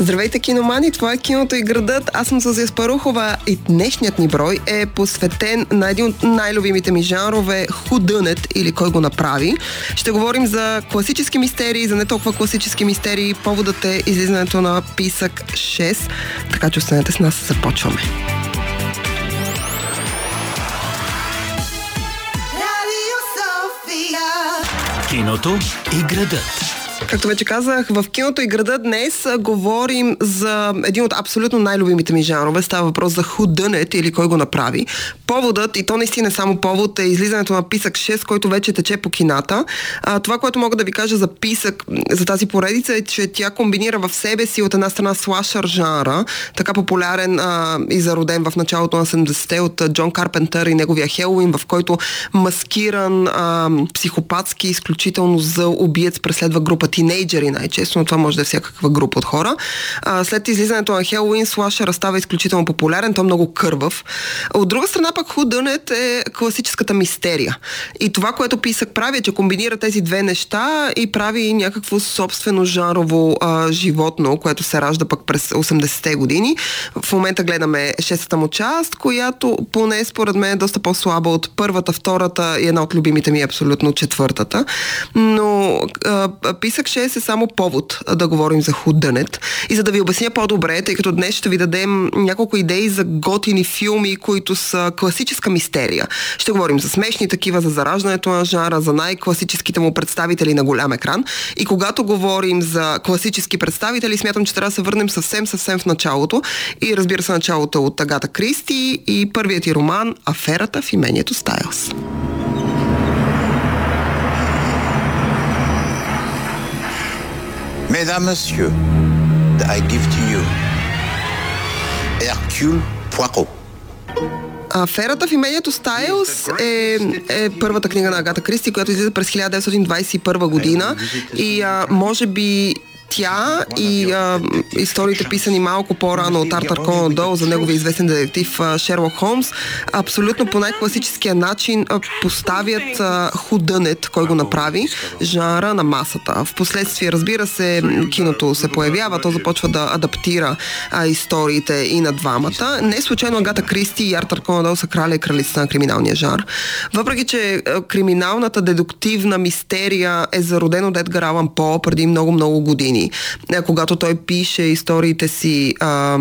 Здравейте, киномани! Това е киното и градът. Аз съм Сузия Спарухова и днешният ни брой е посветен на един от най-любимите ми жанрове худънет или кой го направи. Ще говорим за класически мистерии, за не толкова класически мистерии. Поводът е излизането на Писък 6. Така че останете с нас, започваме. Киното и градът. Както вече казах, в киното и града днес говорим за един от абсолютно най-любимите ми жанрове. Става въпрос за худънет или кой го направи. Поводът, и то наистина е само повод, е излизането на Писък 6, който вече тече по кината. А, това, което мога да ви кажа за Писък, за тази поредица е, че тя комбинира в себе си от една страна слашър жанра, така популярен а, и зароден в началото на 70-те от Джон Карпентър и неговия Хелуин, в който маскиран а, психопатски, изключително за убиец преследва група тинейджери най-често, но това може да е всякаква група от хора. А, след излизането на Хелуин, слашера става изключително популярен, той е много кървав. От друга страна пък Худънет е класическата мистерия. И това, което Писък прави е, че комбинира тези две неща и прави някакво собствено жанрово а, животно, което се ражда пък през 80-те години. В момента гледаме шестата му част, която поне според мен е доста по-слаба от първата, втората и една от любимите ми абсолютно четвъртата. Но а, Писък 6 е само повод да говорим за худънет. И за да ви обясня по-добре, тъй като днес ще ви дадем няколко идеи за готини филми, които са класическа мистерия. Ще говорим за смешни такива, за зараждането на жара, за най-класическите му представители на голям екран. И когато говорим за класически представители, смятам, че трябва да се върнем съвсем, съвсем в началото. И разбира се, началото от Агата Кристи и първият ти роман Аферата в имението Стайлс. Mesdames, Messieurs, I give to you Hercule Poirot. Аферата в имението Стайлс е, е първата книга на Агата Кристи, която излиза през 1921 година и а, може би тя и а, историите писани малко по-рано от Артър Конан Дол за неговия известен детектив Шерлок Холмс, абсолютно по най-класическия начин поставят а, худънет, кой го направи, жанра на масата. Впоследствие, разбира се, киното се появява, то започва да адаптира а, историите и на двамата. Не случайно Агата Кристи и Артър Конан Дол са краля и кралица на криминалния жар. Въпреки, че а, криминалната дедуктивна мистерия е зародена от Едгар Алан По преди много-много години години, е, когато той пише историите си, а,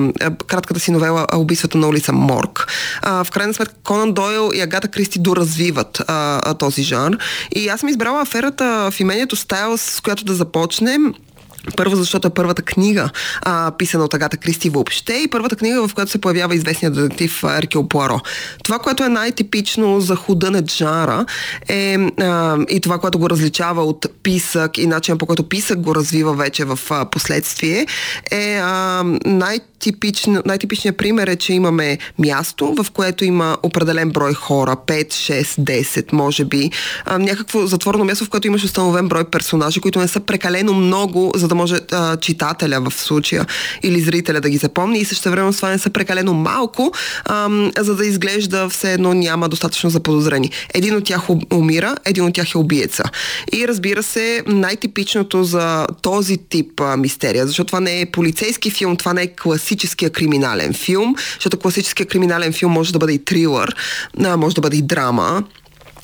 кратката си новела Убийството на улица Морг. А, в крайна сметка Конан Дойл и Агата Кристи доразвиват а, този жанр. И аз съм избрала аферата в имението Стайлс, с която да започнем. Първо, защото е първата книга, а, писана от Агата Кристи въобще и първата книга, в която се появява известният детектив Еркил Пуаро. Това, което е най-типично за худънет жара е, а, и това, което го различава от писък и начин по който писък го развива вече в а, последствие, е а, най- типично, най-типичният пример е, че имаме място, в което има определен брой хора, 5, 6, 10, може би. А, някакво затворено място, в което имаш установен брой персонажи, които не са прекалено много, за да може а, читателя в случая или зрителя да ги запомни и също време това не са прекалено малко, а, за да изглежда все едно няма достатъчно заподозрени. Един от тях умира, един от тях е убиеца. И разбира се, най-типичното за този тип а, мистерия, защото това не е полицейски филм, това не е класически класическия криминален филм, защото класическия криминален филм може да бъде и трилър, може да бъде и драма.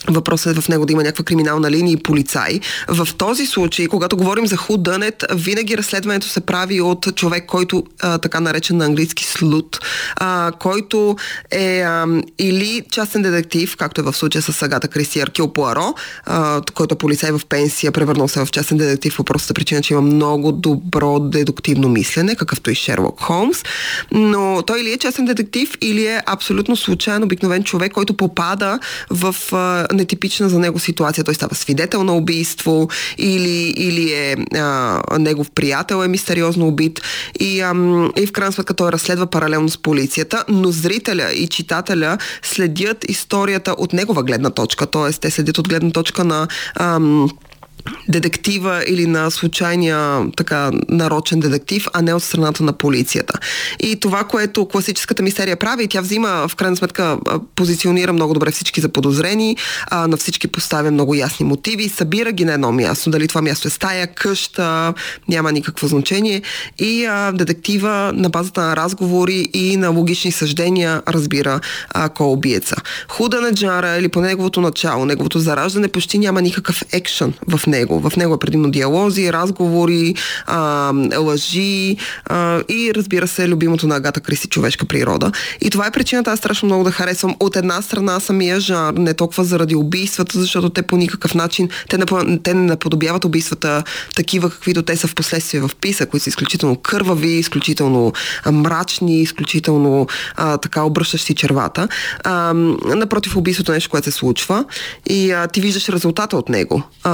Въпросът е в него да има някаква криминална линия и полицай. В този случай, когато говорим за худънет, винаги разследването се прави от човек, който а, така наречен на английски слут, а, който е а, или частен детектив, както е в случая с Агата Кристи Аркил Пуаро, а, който е полицай в пенсия, превърнал се в частен детектив по простата причина, че има много добро дедуктивно мислене, какъвто и Шерлок Холмс. Но той или е частен детектив, или е абсолютно случайен, обикновен човек, който попада в а, нетипична за него ситуация. Той става свидетел на убийство или, или е а, негов приятел е мистериозно убит и, а, и в крайна сметка той разследва паралелно с полицията, но зрителя и читателя следят историята от негова гледна точка, т.е. те следят от гледна точка на ам, детектива или на случайния така нарочен детектив, а не от страната на полицията. И това, което класическата мистерия прави, тя взима, в крайна сметка, позиционира много добре всички заподозрени, а, на всички поставя много ясни мотиви, събира ги на едно място. Дали това място е стая, къща, няма никакво значение. И а, детектива на базата на разговори и на логични съждения разбира а, кой е убиеца. Худа на Джара или по неговото начало, неговото зараждане почти няма никакъв екшен в него. В него е предимно диалози, разговори, а, лъжи а, и разбира се, любимото на Агата Кристи човешка природа. И това е причината аз страшно много да харесвам от една страна самия жанр, не толкова заради убийствата, защото те по никакъв начин, те не, те не наподобяват убийствата такива, каквито те са в последствие в писа, които са изключително кървави, изключително мрачни, изключително а, така обръщащи червата. А, напротив, убийството е нещо, което се случва и а, ти виждаш резултата от него. А,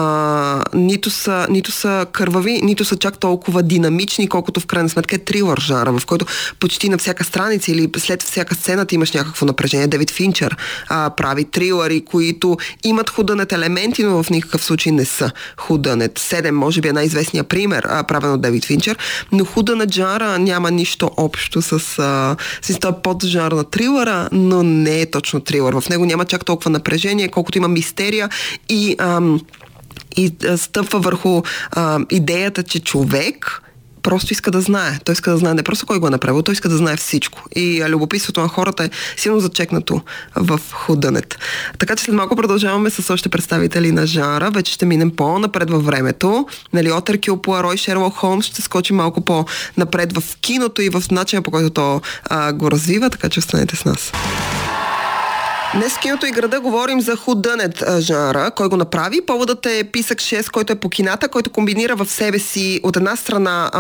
нито са, нито са кървави, нито са чак толкова динамични, колкото в крайна сметка е трилър жанра, в който почти на всяка страница или след всяка сцена ти имаш някакво напрежение. Девид Финчер а, прави трилъри, които имат худънет елементи, но в никакъв случай не са худънет. Седем, може би е най-известният пример, а, правен от Девид Финчер, но худънет жанра няма нищо общо с, а, с този поджанр на трилъра, но не е точно трилър. В него няма чак толкова напрежение, колкото има мистерия и ам, и стъпва върху а, идеята, че човек просто иска да знае. Той иска да знае не просто кой го е направил, той иска да знае всичко. И любопитството на хората е силно зачекнато в худънет. Така че след малко продължаваме с още представители на жанра. Вече ще минем по-напред във времето. Нали, Отър Кил Пуаро и Шерлок Холмс ще скочи малко по-напред в киното и в начина по който то а, го развива, така че останете с нас. Днес в киното и града говорим за худънет жанра. Кой го направи? Поводът е Писък 6, който е по кината, който комбинира в себе си от една страна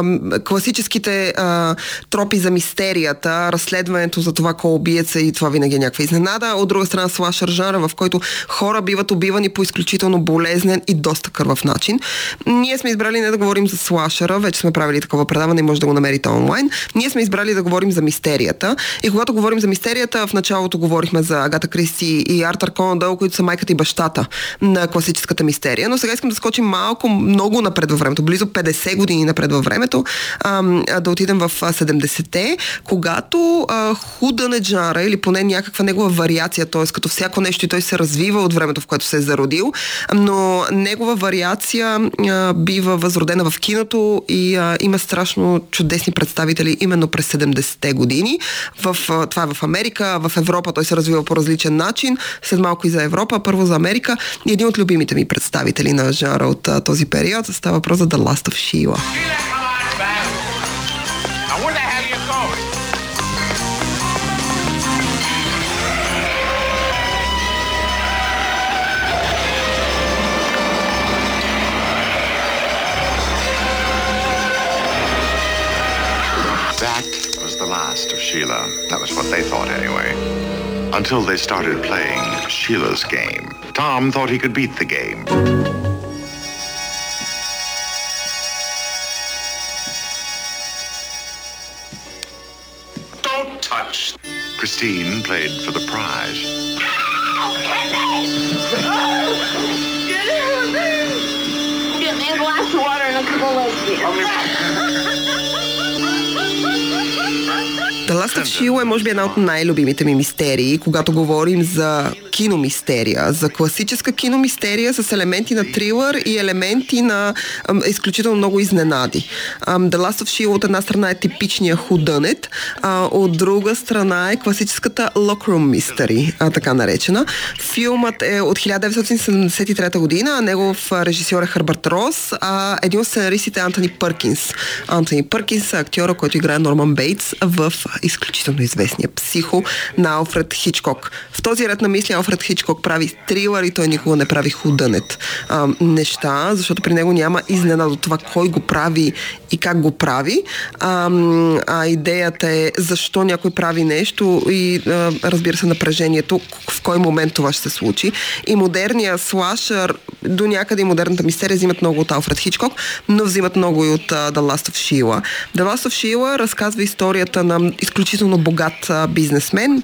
класическите а, тропи за мистерията, разследването за това кой убиеца и това винаги е някаква изненада. От друга страна слашър жанра, в който хора биват убивани по изключително болезнен и доста кървав начин. Ние сме избрали не да говорим за слашъра, вече сме правили такова предаване и може да го намерите онлайн. Ние сме избрали да говорим за мистерията. И когато говорим за мистерията, в началото говорихме за Агата Кристи и Артър Конан Дойл, които са майката и бащата на класическата мистерия. Но сега искам да скочим малко, много напред във времето, близо 50 години напред във времето, а, да отидем в 70-те, когато а, худа Неджара или поне някаква негова вариация, т.е. като всяко нещо и той се развива от времето, в което се е зародил, но негова вариация а, бива възродена в киното и а, има страшно чудесни представители именно през 70-те години. В, а, това е в Америка, в Европа той се развива по различен различен начин, след малко и за Европа, първо за Америка. И един от любимите ми представители на жара от а, този период става въпрос за The Last of Sheila. Until they started playing Sheila's game. Tom thought he could beat the game. Don't touch. Christine played for the prize. Get me a glass of water and a couple of Sheila е може би една от най-любимите ми мистерии, когато говорим за киномистерия, за класическа киномистерия с елементи на трилър и елементи на ам, изключително много изненади. Ам, The Last of Sheila от една страна е типичния худънет, а от друга страна е класическата Lockroom Mystery, а, така наречена. Филмът е от 1973 година, негов режисьор е Хърбърт Рос, а един от сценаристите е Антони Пъркинс. Антони Пъркинс е актьора, който играе Норман Бейтс в изключително известния психо на Алфред Хичкок. В този ред на мисли Алфред Хичкок прави трилър и той никога не прави худънет а, неща, защото при него няма изненада от това кой го прави и как го прави. А, а идеята е защо някой прави нещо и а, разбира се напрежението в кой момент това ще се случи. И модерния слашър, до някъде и модерната мистерия взимат много от Алфред Хичкок, но взимат много и от uh, The Last of Sheila. The Last of Sheila разказва историята на изключително богат а, бизнесмен,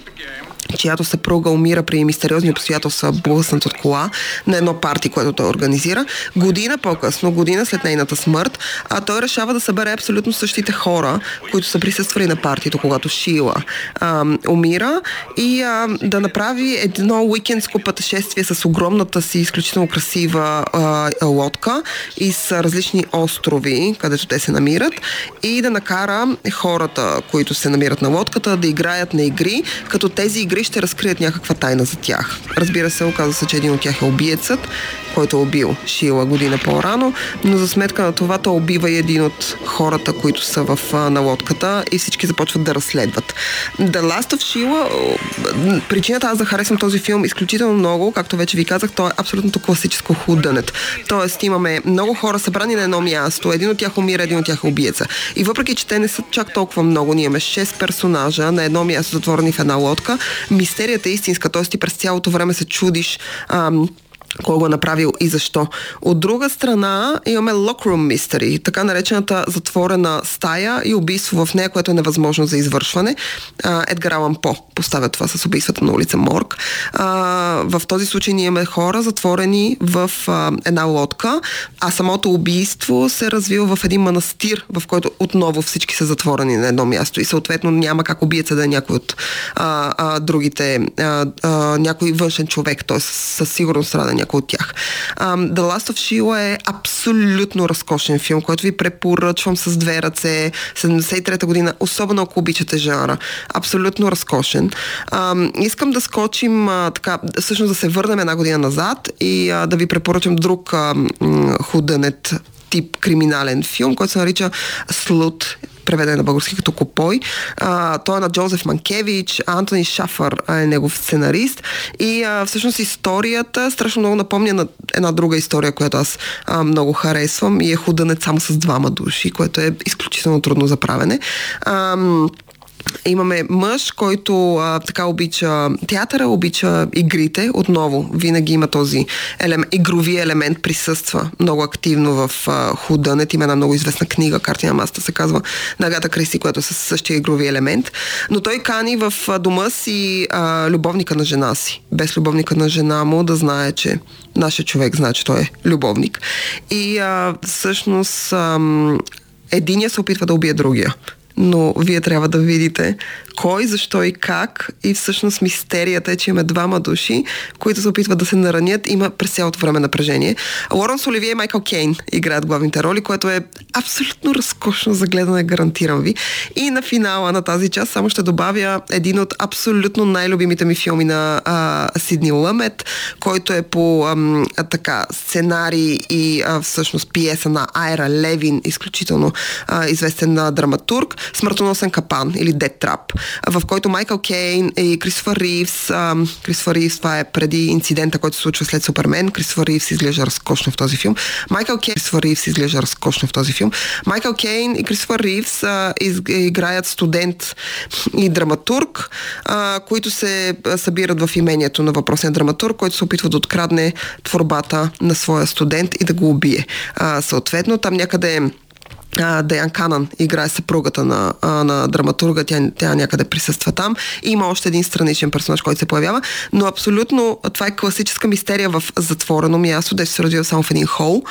чиято съпруга умира при мистериозни обстоятелства, блъснат от кола на едно парти, което той организира. Година по-късно, година след нейната смърт, а той решава да събере абсолютно същите хора, които са присъствали на партито, когато Шила а, умира и а, да направи едно уикендско пътешествие с огромната си изключително красива а, лодка и с различни острови, където те се намират и да накара хората, които се намират на лодката, да играят на игри, като тези игри ще разкрият някаква тайна за тях. Разбира се, оказва се, че един от тях е убиецът, който е убил Шила година по-рано, но за сметка на това той убива и един от хората, които са в, на лодката и всички започват да разследват. The Last of Sheila, причината аз да харесвам този филм изключително много, както вече ви казах, то е абсолютното класическо худънет. Тоест имаме много хора събрани на едно място, един от тях умира, един от тях е убиеца. И въпреки, че те не са чак толкова много, ние имаме 6 персонажа на едно място затворени в една лодка, мистерията е истинска, т.е. ти през цялото време се чудиш ам, кой го е направил и защо. От друга страна имаме Lockroom Mystery, така наречената затворена стая и убийство в нея, което е невъзможно за извършване. Едгар Алан По поставя това с убийствата на улица Морг. В този случай ние имаме хора затворени в една лодка, а самото убийство се развива в един манастир, в който отново всички са затворени на едно място и съответно няма как убиеца да е някой от другите, някой външен човек, т.е. със сигурност страда някой от тях. Um, The Last of Sheila е абсолютно разкошен филм, който ви препоръчвам с две ръце. 73-та година, особено ако обичате жанра. Абсолютно разкошен. Um, искам да скочим, uh, така, всъщност да се върнем една година назад и uh, да ви препоръчам друг uh, худенет тип криминален филм, който се нарича Слут преведен на български като Копой. А, той е на Джозеф Манкевич, Антони Шафър е негов сценарист и а, всъщност историята страшно много напомня на една друга история, която аз а, много харесвам и е худенец само с двама души, което е изключително трудно за правене. А, Имаме мъж, който а, така обича театъра, обича игрите. Отново, винаги има този елемент, игрови елемент, присъства много активно в а, Худънет. Има една много известна книга, Карти на маста се казва, на Агата Кристи, която е със същия игрови елемент. Но той кани в дома си а, любовника на жена си. Без любовника на жена му да знае, че нашия човек знае, че той е любовник. И а, всъщност а, единия се опитва да убие другия но вие трябва да видите кой, защо и как. И всъщност мистерията е, че имаме двама души, които се опитват да се наранят. Има през цялото време напрежение. Лоренс Оливие и Майкъл Кейн играят главните роли, което е абсолютно разкошно за гледане, гарантирам ви. И на финала на тази част само ще добавя един от абсолютно най-любимите ми филми на а, Сидни Лъмет, който е по ам, така сценарий и а, всъщност пиеса на Айра Левин, изключително а, известен на драматург, Смъртоносен капан или Dead Trap в който Майкъл Кейн и Кристофър Ривс, Кристофър Ривс, това е преди инцидента, който се случва след Супермен, Кристофър Ривс изглежда разкошно в този филм. Майкъл Кейн, Кристофър Ривс изглежда разкошно в този филм. Майкъл Кейн и Кристофър Ривс а, из, играят студент и драматург, а, които се събират в имението на въпросния драматург, който се опитва да открадне творбата на своя студент и да го убие. А, съответно, там някъде Даян Канан играе съпругата на, на драматурга, тя, тя някъде присъства там. И има още един страничен персонаж, който се появява, но абсолютно това е класическа мистерия в затворено място, де се развива само в един хол.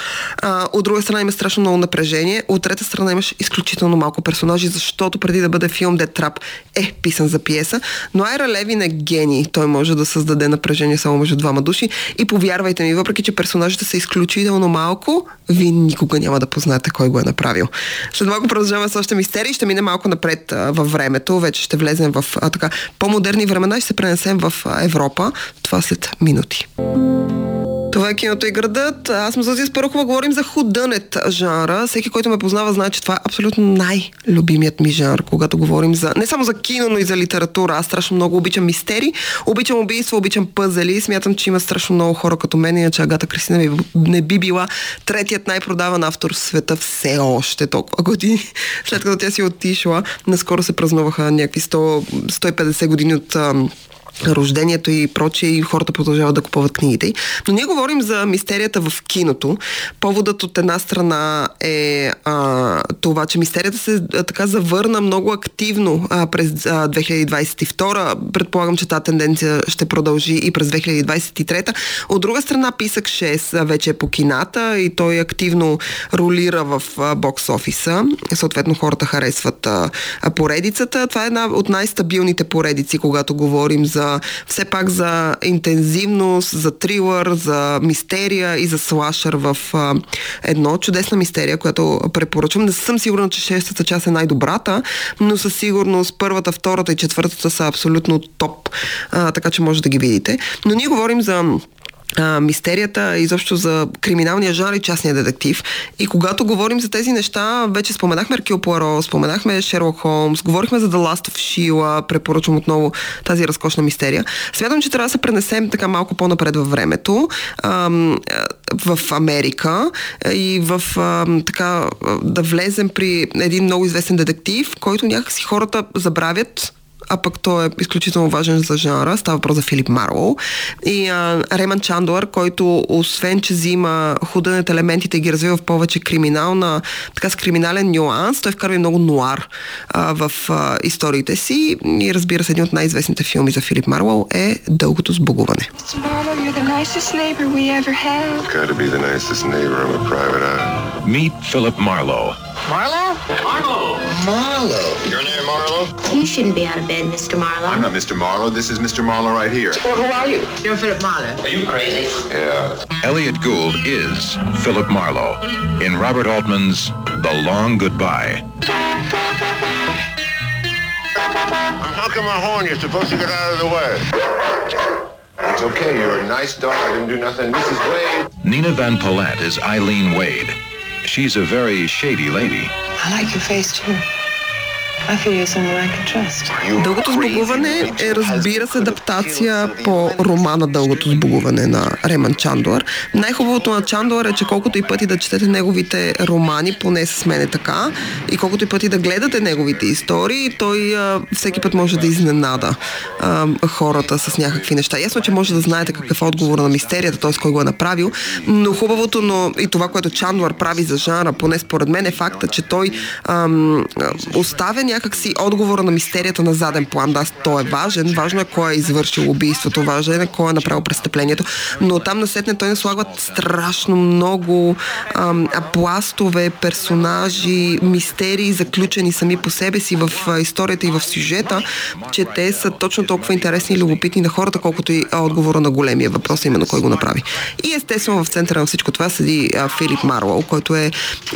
А, от друга страна има страшно много напрежение, от трета страна имаш изключително малко персонажи, защото преди да бъде филм Дед Трап е писан за пиеса, но Айра Левин е гений. Той може да създаде напрежение само между двама души и повярвайте ми, въпреки че персонажите са изключително малко, вие никога няма да познаете кой го е направил. След малко продължаваме с още мистерии. Ще мине малко напред във времето. Вече ще влезем в а, така по-модерни времена и ще се пренесем в Европа. Това след минути. Това е киното и градът. Аз съм Зози Спарухова. Говорим за худънет жанра. Всеки, който ме познава, знае, че това е абсолютно най-любимият ми жанр, когато говорим за не само за кино, но и за литература. Аз страшно много обичам мистери, обичам убийства, обичам пъзели. Смятам, че има страшно много хора като мен, иначе Агата Кристина не би била третият най-продаван автор в света все още толкова години. След като тя си отишла, наскоро се празнуваха някакви 100, 150 години от рождението и прочие и хората продължават да купуват книгите. Но ние говорим за мистерията в киното. Поводът от една страна е а, това, че мистерията се а, така завърна много активно а, през а, 2022. Предполагам, че тази тенденция ще продължи и през 2023. От друга страна, Писък 6 а, вече е по кината и той активно ролира в а, бокс офиса. Съответно, хората харесват а, поредицата. Това е една от най-стабилните поредици, когато говорим за все пак за интензивност, за трилър, за мистерия и за слашър в а, едно. Чудесна мистерия, която препоръчвам. Не съм сигурна, че шестата част е най-добрата, но със сигурност първата, втората и четвъртата са абсолютно топ, а, така че може да ги видите. Но ние говорим за а, мистерията, изобщо за криминалния жанр и частния детектив. И когато говорим за тези неща, вече споменахме Аркил Пуаро, споменахме Шерлок Холмс, говорихме за The Last of Sheila, препоръчвам отново тази разкошна мистерия. Смятам, че трябва да се пренесем така малко по-напред във времето, ам, в Америка и в ам, така да влезем при един много известен детектив, който някакси хората забравят а пък той е изключително важен за жанра. Става въпрос за Филип Марлоу. И а, Реман Чандуар, който освен, че взима худа от елементите и ги развива в повече криминална, така с криминален нюанс, той вкарва и много нуар а, в а, историите си. И разбира се, един от най-известните филми за Филип Марлоу е Дългото сбогуване. Marlo, you're the nicest neighbor we ever had. Gotta be the nicest neighbor. I'm a private eye. Meet Philip Marlowe. Your name, Marlowe? You shouldn't be out of bed, Mr. Marlowe. I'm not Mr. Marlowe. This is Mr. Marlowe right here. Well, who are you? You're Philip Marlowe. Are you crazy? Yeah. Elliot Gould is Philip Marlowe in Robert Altman's The Long Goodbye. How come my horn? You're supposed to get out of the way. It's okay. You're a nice dog. I didn't do nothing. Mrs. Wade. Nina Van Palat is Eileen Wade. She's a very shady lady. I like your face too. Дългото сбогуване е, разбира се, адаптация по романа Дългото сбогуване на Реман Чандуар. Най-хубавото на Чандуар е, че колкото и пъти да четете неговите романи, поне с мен е така, и колкото и пъти да гледате неговите истории, той а, всеки път може да изненада а, хората с някакви неща. Ясно, че може да знаете какъв е отговор на мистерията, т.е. кой го е направил, но хубавото, но и това, което Чандуар прави за жанра, поне според мен е факта, че той ам, оставя някакси отговора на мистерията на заден план. Да, той е важен. Важно е кой е извършил убийството, важно е кой е направил престъплението, но там насетне той наслагва страшно много ам, пластове, персонажи, мистерии, заключени сами по себе си в историята и в сюжета, че те са точно толкова интересни и любопитни на хората, колкото и отговора на големия въпрос, именно кой го направи. И естествено в центъра на всичко това седи а, Филип Марлоу, който е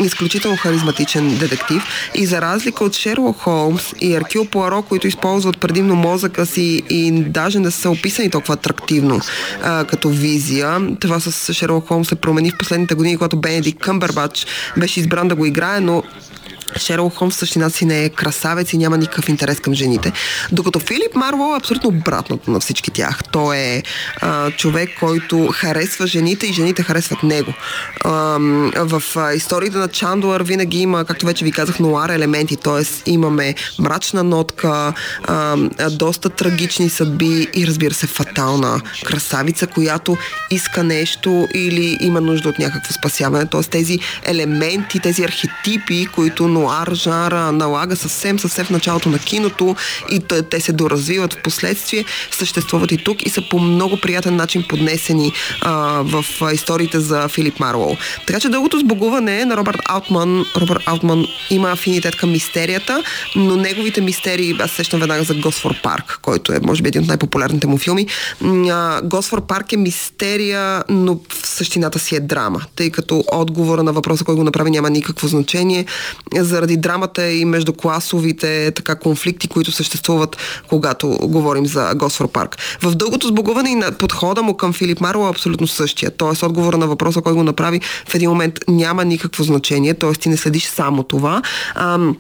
изключително харизматичен детектив и за разлика от Шерлок Холмс и Аркил Пуаро, които използват предимно мозъка си и даже не са описани толкова атрактивно а, като визия. Това с Шерлок Холмс се промени в последните години, когато Бенедикт Къмбербач беше избран да го играе, но Шерлок Холмс в същината си не е красавец и няма никакъв интерес към жените. Докато Филип Марвел е абсолютно обратното на всички тях. Той е а, човек, който харесва жените и жените харесват него. А, в а, историите на Чандуар винаги има, както вече ви казах, нуар елементи, т.е. имаме мрачна нотка, а, доста трагични съдби и разбира се фатална красавица, която иска нещо или има нужда от някакво спасяване. Т.е. тези елементи, тези архетипи, които нуар жанра налага съвсем, съвсем в началото на киното и т- те се доразвиват в последствие, съществуват и тук и са по много приятен начин поднесени а, в историите за Филип Марлоу. Така че дългото сбогуване на Робърт Аутман, Робърт Аутман има афинитет към мистерията, но неговите мистерии, аз сещам веднага за Госфор Парк, който е, може би, един от най-популярните му филми. Госфор Парк е мистерия, но в същината си е драма, тъй като отговора на въпроса, кой го направи, няма никакво значение заради драмата и междукласовите така, конфликти, които съществуват, когато говорим за Госфор Парк. В дългото сбогуване и на подхода му към Филип Маро е абсолютно същия. Тоест, отговора на въпроса, кой го направи, в един момент няма никакво значение, т.е. ти не следиш само това. Ам,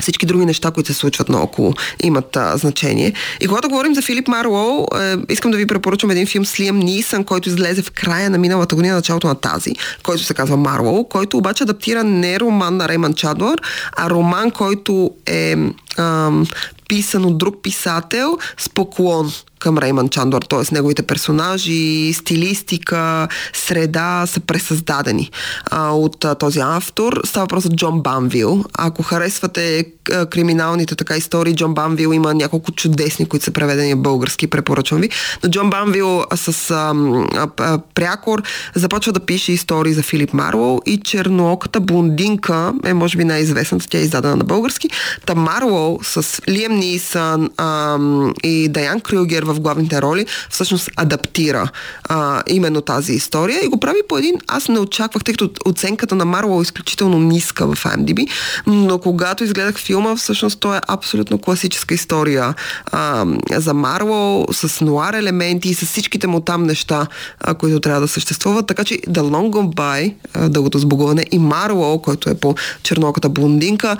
всички други неща, които се случват наоколо, имат а, значение. И когато говорим за Филип Марлоу, е, искам да ви препоръчам един филм с Лиам Нисън, който излезе в края на миналата година, началото на тази, който се казва Марлоу, който обаче адаптира не роман на Рейман Чадуар, а роман, който е ам, писан от друг писател с поклон към Рейман Чандлър, т.е. неговите персонажи, стилистика, среда са пресъздадени а, от а, този автор. Става въпрос за Джон Банвил. Ако харесвате а, криминалните така истории, Джон Банвил има няколко чудесни, които са преведени български, препоръчвам ви. Но Джон Банвил с а, а, а, прякор започва да пише истории за Филип Марлоу и чернооката блондинка е може би най-известната, тя е издадена на български. Та Марлоу с Лием Нисън а, и Даян Крюгер в главните роли всъщност адаптира а, именно тази история и го прави по един, аз не очаквах, тъй като оценката на Марлоу е изключително ниска в IMDb, но когато изгледах филма, всъщност той е абсолютно класическа история а, за Марлоу, с нуар елементи и с всичките му там неща, а, които трябва да съществуват. Така че The Long Gone дългото сбогуване и Марлоу, който е по черноката блондинка,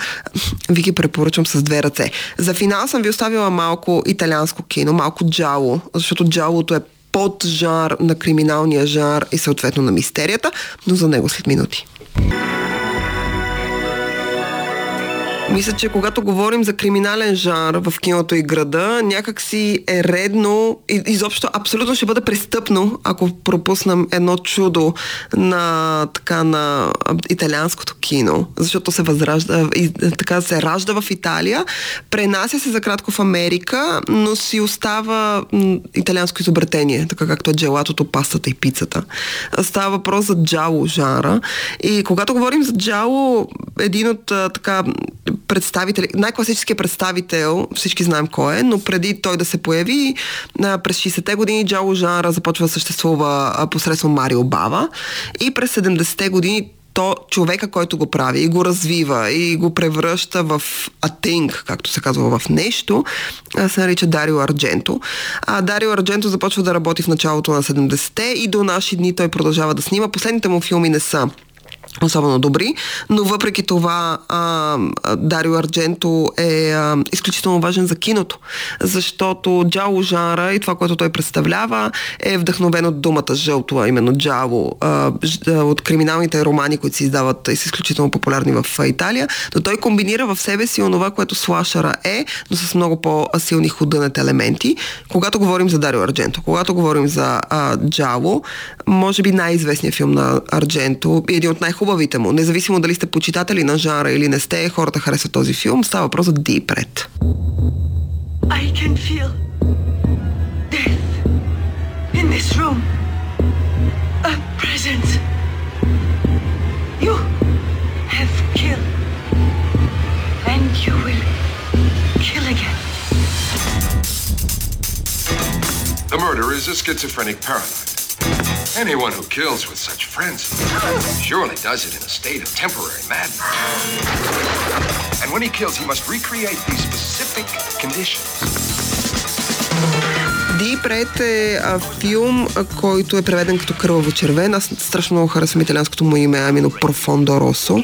ви ги препоръчвам с две ръце. За финал съм ви оставила малко италианско кино, малко джало, защото джалото е под жар на криминалния жар и съответно на мистерията, но за него след минути. Мисля, че когато говорим за криминален жанр в киното и града, някак си е редно изобщо абсолютно ще бъде престъпно, ако пропуснем едно чудо на, така, на италианското кино, защото се възражда, и, така се ражда в Италия, пренася се за кратко в Америка, но си остава италианско изобретение, така както е джелатото, пастата и пицата. Става въпрос за джало жанра и когато говорим за джало, един от така представители, най-класическият представител, всички знаем кой е, но преди той да се появи, през 60-те години джало жанра започва да съществува посредством Марио Бава и през 70-те години то човека, който го прави и го развива и го превръща в thing, както се казва в нещо, се нарича Дарио Ардженто. А Дарио Ардженто започва да работи в началото на 70-те и до наши дни той продължава да снима. Последните му филми не са особено добри, но въпреки това а, Дарио Ардженто е а, изключително важен за киното, защото джало жанра и това, което той представлява е вдъхновен от думата жълто, а именно джало, а, от криминалните романи, които се издават и са изключително популярни в Италия, но той комбинира в себе си онова, което слашара е, но с много по-силни худънет елементи. Когато говорим за Дарио Ардженто, когато говорим за а, джало, може би най-известният филм на Ардженто и един от най хубавите му. Независимо дали сте почитатели на жара или не сте, хората харесват този филм. Става въпрос за Deep Red. I can feel death in this room. A presence. You have killed. And you will kill again. The murderer is a schizophrenic paranoid. Anyone who kills with such frenzy surely does it in a state of temporary madness. And when he kills, he must recreate these specific conditions. Deep Red е а, филм, а, който е преведен като Кърваво червен. Аз страшно много харесвам италианското му име, амино Профондо Росо.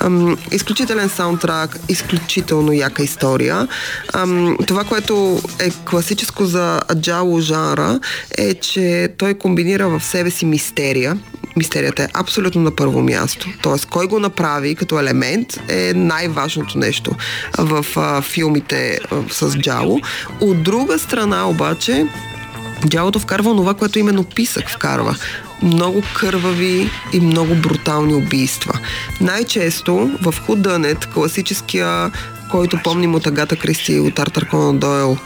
Ам, изключителен саундтрак, изключително яка история. Ам, това, което е класическо за Аджало жанра, е, че той комбинира в себе си мистерия. Мистерията е абсолютно на първо място. Тоест, кой го направи като елемент е най-важното нещо в а, филмите а, с Джало. От друга страна обаче, Дялото вкарва това, което именно писък вкарва. Много кървави и много брутални убийства. Най-често в Худънет, класическия който помним от Агата Кристи и от Артър Конан Дойл,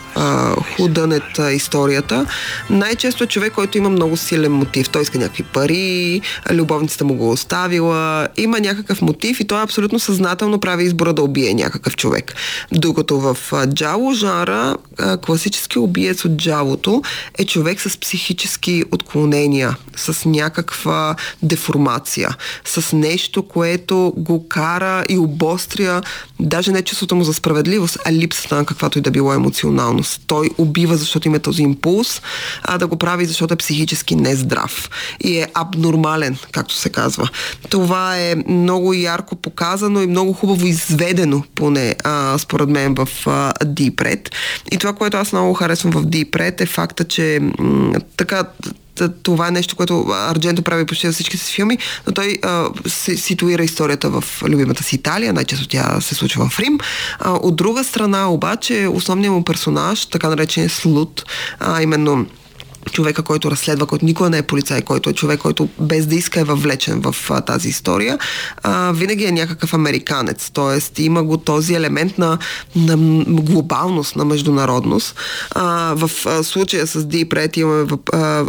Худънет историята, най-често е човек, който има много силен мотив. Той иска някакви пари, любовницата му го оставила, има някакъв мотив и той абсолютно съзнателно прави избора да убие някакъв човек. Докато в джало жара, класически убиец от джалото е човек с психически отклонения, с някаква деформация, с нещо, което го кара и обостря даже не чувството му за справедливост, а липсата на каквато и да било емоционалност. Той убива, защото има този импулс, а да го прави, защото е психически нездрав и е абнормален, както се казва. Това е много ярко показано и много хубаво изведено, поне а, според мен в а, Deep Red. И това, което аз много харесвам в Deep Red е факта, че м- така това е нещо, което Ардженто прави почти във всичките си филми, но той а, се ситуира историята в любимата си Италия, най-често тя се случва в Рим. А, от друга страна обаче основният му персонаж, така наречен Слут, а именно човека, който разследва, който никога не е полицай, който е човек, който без да иска е въвлечен в а, тази история, а, винаги е някакъв американец. Тоест има го този елемент на, на глобалност, на международност. А, в а, случая с Ди Прет имаме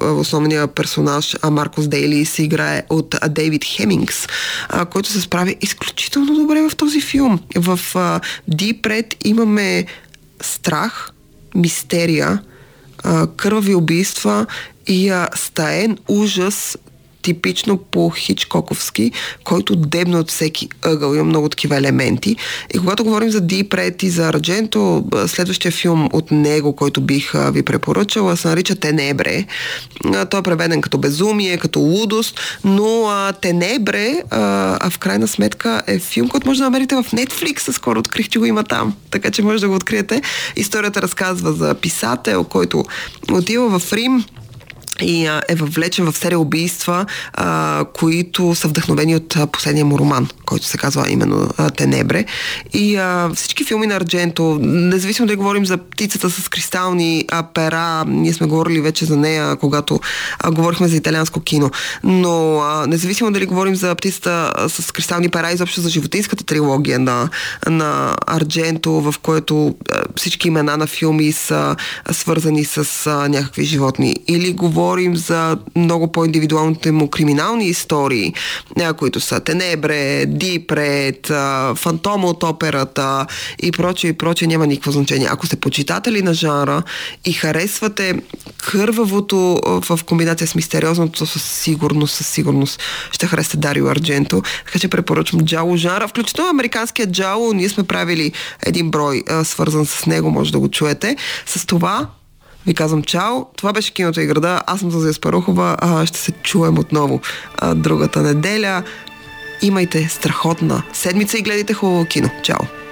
основния персонаж а, Маркос Дейли се играе от а, Дейвид Хемингс, а, който се справи изключително добре в този филм. В а, Ди Прет имаме страх, мистерия, а, кървави убийства и а, стаен ужас типично по Хичкоковски, който дебна от всеки ъгъл. Има много такива елементи. И когато говорим за Ди Прет и за Ардженто, следващия филм от него, който бих ви препоръчала, се нарича Тенебре. Той е преведен като безумие, като лудост, но а, Тенебре, а, а в крайна сметка е филм, който може да намерите в Netflix. Скоро открих, че го има там, така че може да го откриете. Историята разказва за писател, който отива в Рим, и а, е въвлечен в серия убийства, а, които са вдъхновени от а, последния му роман, който се казва именно а, Тенебре. И а, всички филми на Ардженто, независимо да говорим за птицата с кристални а, пера, ние сме говорили вече за нея, когато а, говорихме за италианско кино, но а, независимо дали говорим за птицата с кристални пера, изобщо за животинската трилогия на, на Ардженто, в което а, всички имена на филми са свързани с а, някакви животни. Или говорим говорим за много по-индивидуалните му криминални истории, които са Тенебре, Дипред, Фантома от операта и прочее, и прочее, няма никакво значение. Ако сте почитатели на жанра и харесвате кървавото в комбинация с мистериозното, със сигурност, със сигурност ще харесате Дарио Ардженто. Така че препоръчвам джало жанра, включително американският джало. Ние сме правили един брой свързан с него, може да го чуете. С това ви казвам чао. Това беше киното и града. Аз съм Зазия Спарухова. А, ще се чуем отново а, другата неделя. Имайте страхотна седмица и гледайте хубаво кино. Чао!